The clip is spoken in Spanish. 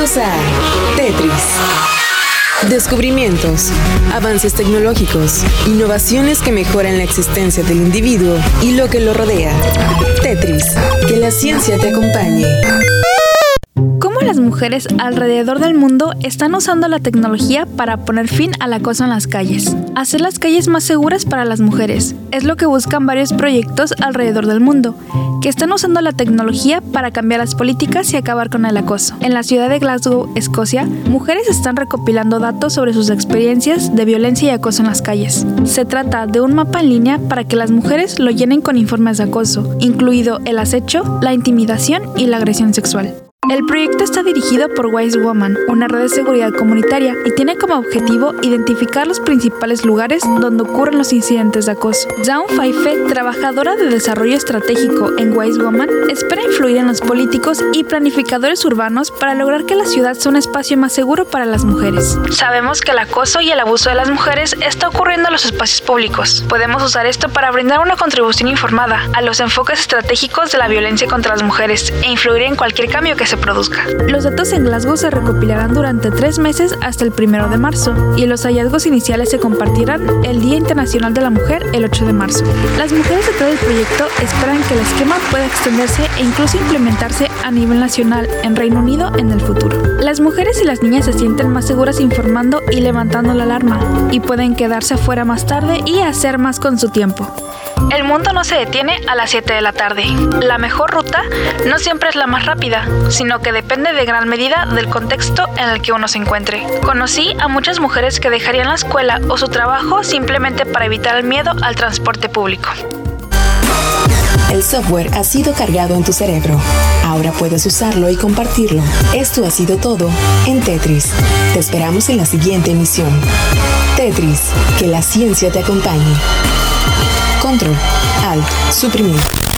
A Tetris. Descubrimientos, avances tecnológicos, innovaciones que mejoran la existencia del individuo y lo que lo rodea. Tetris, que la ciencia te acompañe las mujeres alrededor del mundo están usando la tecnología para poner fin al acoso en las calles. Hacer las calles más seguras para las mujeres es lo que buscan varios proyectos alrededor del mundo, que están usando la tecnología para cambiar las políticas y acabar con el acoso. En la ciudad de Glasgow, Escocia, mujeres están recopilando datos sobre sus experiencias de violencia y acoso en las calles. Se trata de un mapa en línea para que las mujeres lo llenen con informes de acoso, incluido el acecho, la intimidación y la agresión sexual. El proyecto está dirigido por Wise Woman, una red de seguridad comunitaria, y tiene como objetivo identificar los principales lugares donde ocurren los incidentes de acoso. Dawn Fife, trabajadora de desarrollo estratégico en Wise Woman, espera influir en los políticos y planificadores urbanos para lograr que la ciudad sea un espacio más seguro para las mujeres. Sabemos que el acoso y el abuso de las mujeres está ocurriendo en los espacios públicos. Podemos usar esto para brindar una contribución informada a los enfoques estratégicos de la violencia contra las mujeres e influir en cualquier cambio que se produzca. Los datos en Glasgow se recopilarán durante tres meses hasta el primero de marzo y los hallazgos iniciales se compartirán el Día Internacional de la Mujer el 8 de marzo. Las mujeres de todo el proyecto esperan que el esquema pueda extenderse e incluso implementarse a nivel nacional en Reino Unido en el futuro. Las mujeres y las niñas se sienten más seguras informando y levantando la alarma y pueden quedarse afuera más tarde y hacer más con su tiempo. El mundo no se detiene a las 7 de la tarde. La mejor ruta no siempre es la más rápida, sino que depende de gran medida del contexto en el que uno se encuentre. Conocí a muchas mujeres que dejarían la escuela o su trabajo simplemente para evitar el miedo al transporte público. El software ha sido cargado en tu cerebro. Ahora puedes usarlo y compartirlo. Esto ha sido todo en Tetris. Te esperamos en la siguiente emisión. Tetris, que la ciencia te acompañe. Control, Alt, suprimir.